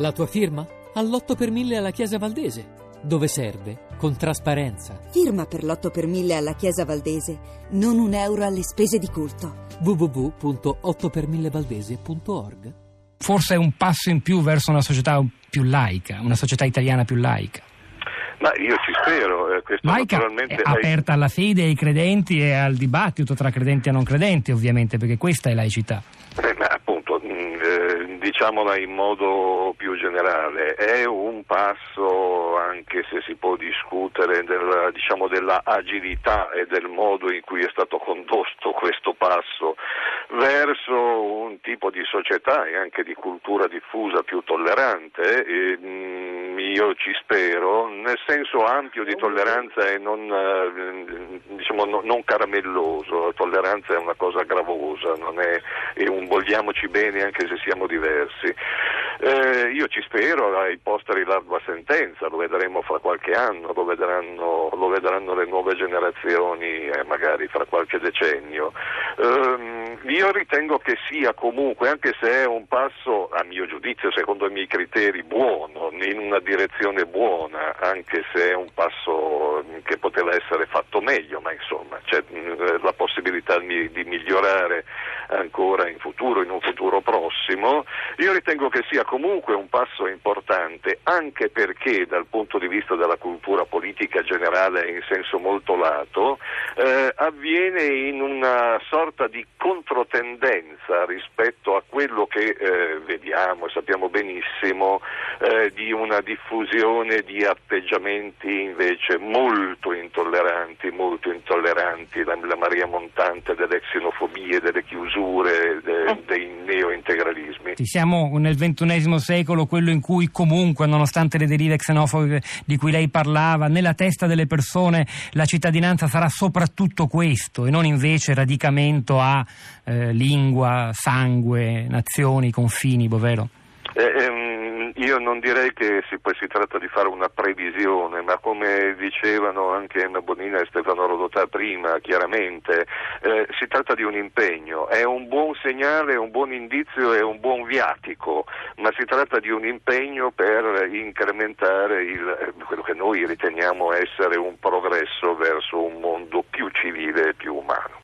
La tua firma? All'8 per 1000 alla Chiesa Valdese. Dove serve? Con trasparenza. Firma per l'8 per 1000 alla Chiesa Valdese. Non un euro alle spese di culto. www.8per1000valdese.org Forse è un passo in più verso una società più laica, una società italiana più laica. Ma io ci spero, eh, questo Laica naturalmente è aperta alla fede, ai credenti e al dibattito tra credenti e non credenti, ovviamente, perché questa è laicità. Eh, ma appunto, mh, eh, diciamola in modo più generale, è un passo, anche se si può discutere della, diciamo, della agilità e del modo in cui è stato condotto questo passo, verso un tipo di società e anche di cultura diffusa più tollerante. E, mh, io ci spero, nel senso ampio di tolleranza e non, eh, diciamo, no- non caramelloso. La tolleranza è una cosa gravosa, non è, è un vogliamoci bene anche se siamo diversi. Eh, io ci spero, ai posteri l'ardua sentenza, lo vedremo fra qualche anno, lo vedranno, lo vedranno le nuove generazioni eh, magari fra qualche decennio. Ehm, io ritengo che sia comunque, anche se è un passo, a mio giudizio, secondo i miei criteri, buono, in una direzione buona, anche se è un passo mm, che poteva essere fatto meglio, ma insomma c'è mm, la possibilità di, di migliorare ancora in futuro, in un futuro prossimo, io ritengo che sia comunque un passo importante, anche perché dal punto di vista della cultura politica generale in senso molto lato, eh, avviene in una sorta di controtendenza rispetto a quello che eh, vediamo e sappiamo benissimo eh, di una diffusione di atteggiamenti invece molto intolleranti, molto intolleranti, la, la Maria Montante delle xenofobie, delle chiusure, de- dei neointegralismi. Siamo nel ventunesimo secolo, quello in cui comunque, nonostante le derive xenofobe di cui lei parlava, nella testa delle persone la cittadinanza sarà soprattutto questo e non invece radicamento a eh, lingua, sangue, nazioni, confini, Bovero. Eh, ehm, io non direi che si, poi si tratta di fare una previsione, ma come dicevano anche Emma Bonina e Stefano Rodotà prima, chiaramente, eh, si tratta di un impegno, è un buon segnale, un buon indizio e un buon viatico, ma si tratta di un impegno per incrementare il, eh, quello che noi riteniamo essere un progresso verso un mondo più civile e più umano.